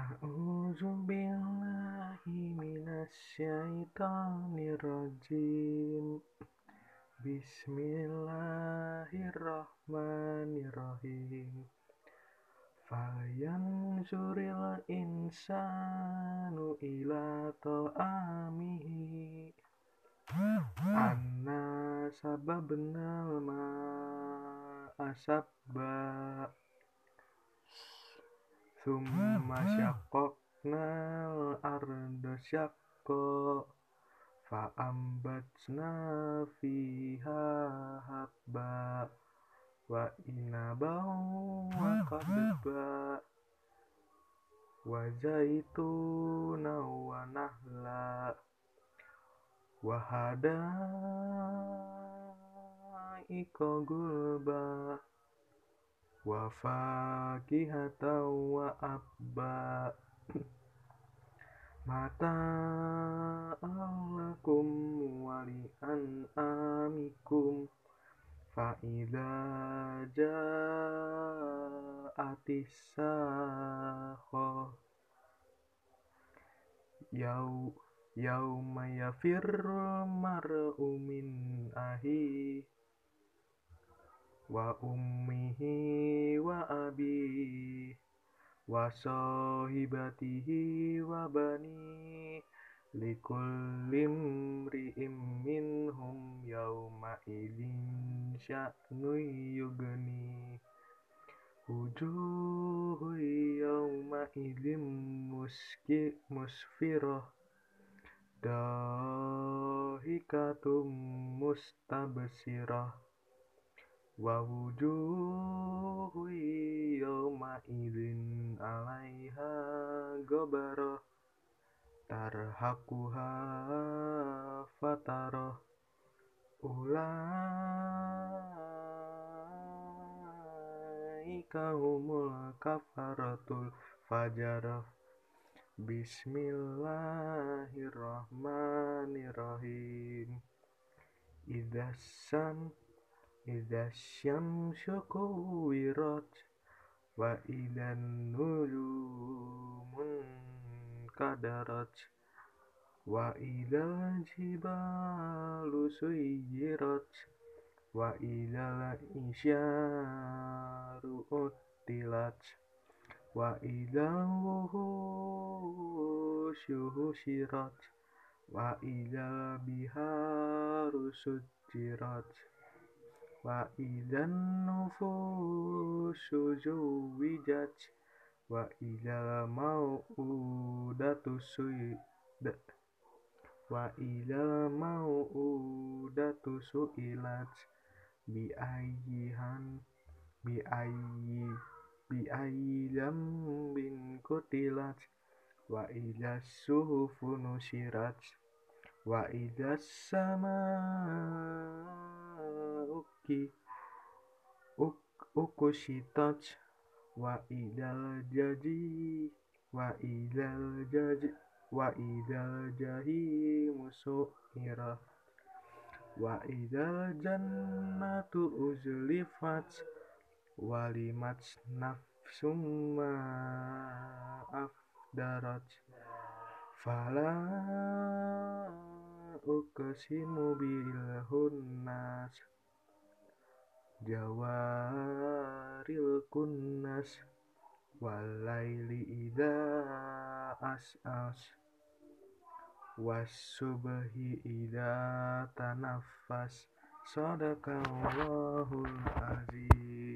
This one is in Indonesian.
A'udzu billahi minasyaitonir rajim. Bismillahirrahmanirrahim. Fayanzuril insanu ila ta'amihi. Anna sababnal ma'a sabba. Summa syaqqaqnal arda syaqqa. Fa'ambatna fiha habba. Wa inaban wa qadba. Wa zaituna wa nahla. Wa hadaika gulba wa fakihatan wa abba. Mata'an lakum wa li'an'amikum fa idza ja'atis yau yauma yafirrul mar'u min ahi wa ummihi wa abihi wa sahibatihi wa bani likulli imri'in minhum yawma idzin sya'nu yughni. Wujuhu yawma idzin muski musfirah dahikatum mustabsirah wujuhu yawma idzin 'alaiha ghabarah tarhaquha fatarah ulaika humul kafaratul fajarah Bismillahirrahmanirrahim. Idzasyamsu kuwirat wa idan nujumun kadarat wa idal jibalu suyirat wa idal isyaru utilat wa idal wuhusyu husyirat wa idal biharu sujirat wa idan nufusu zuwijat wa idal mau'udatu suidat wa idal mau'udatu su'ilat bi ayyihan bi wa idas wa idas samaa'u ukushitat. Wa idal jaji wa idal jaji wa idal jahimu su'irat wa idal jannatu uzlifat wa limat nafsum ma afdarat. Fala uqsimu bil hunnas jawaril kunnas. Walaili idza as'as. Was-subhi idza tanaffas. Sadaqallahul azim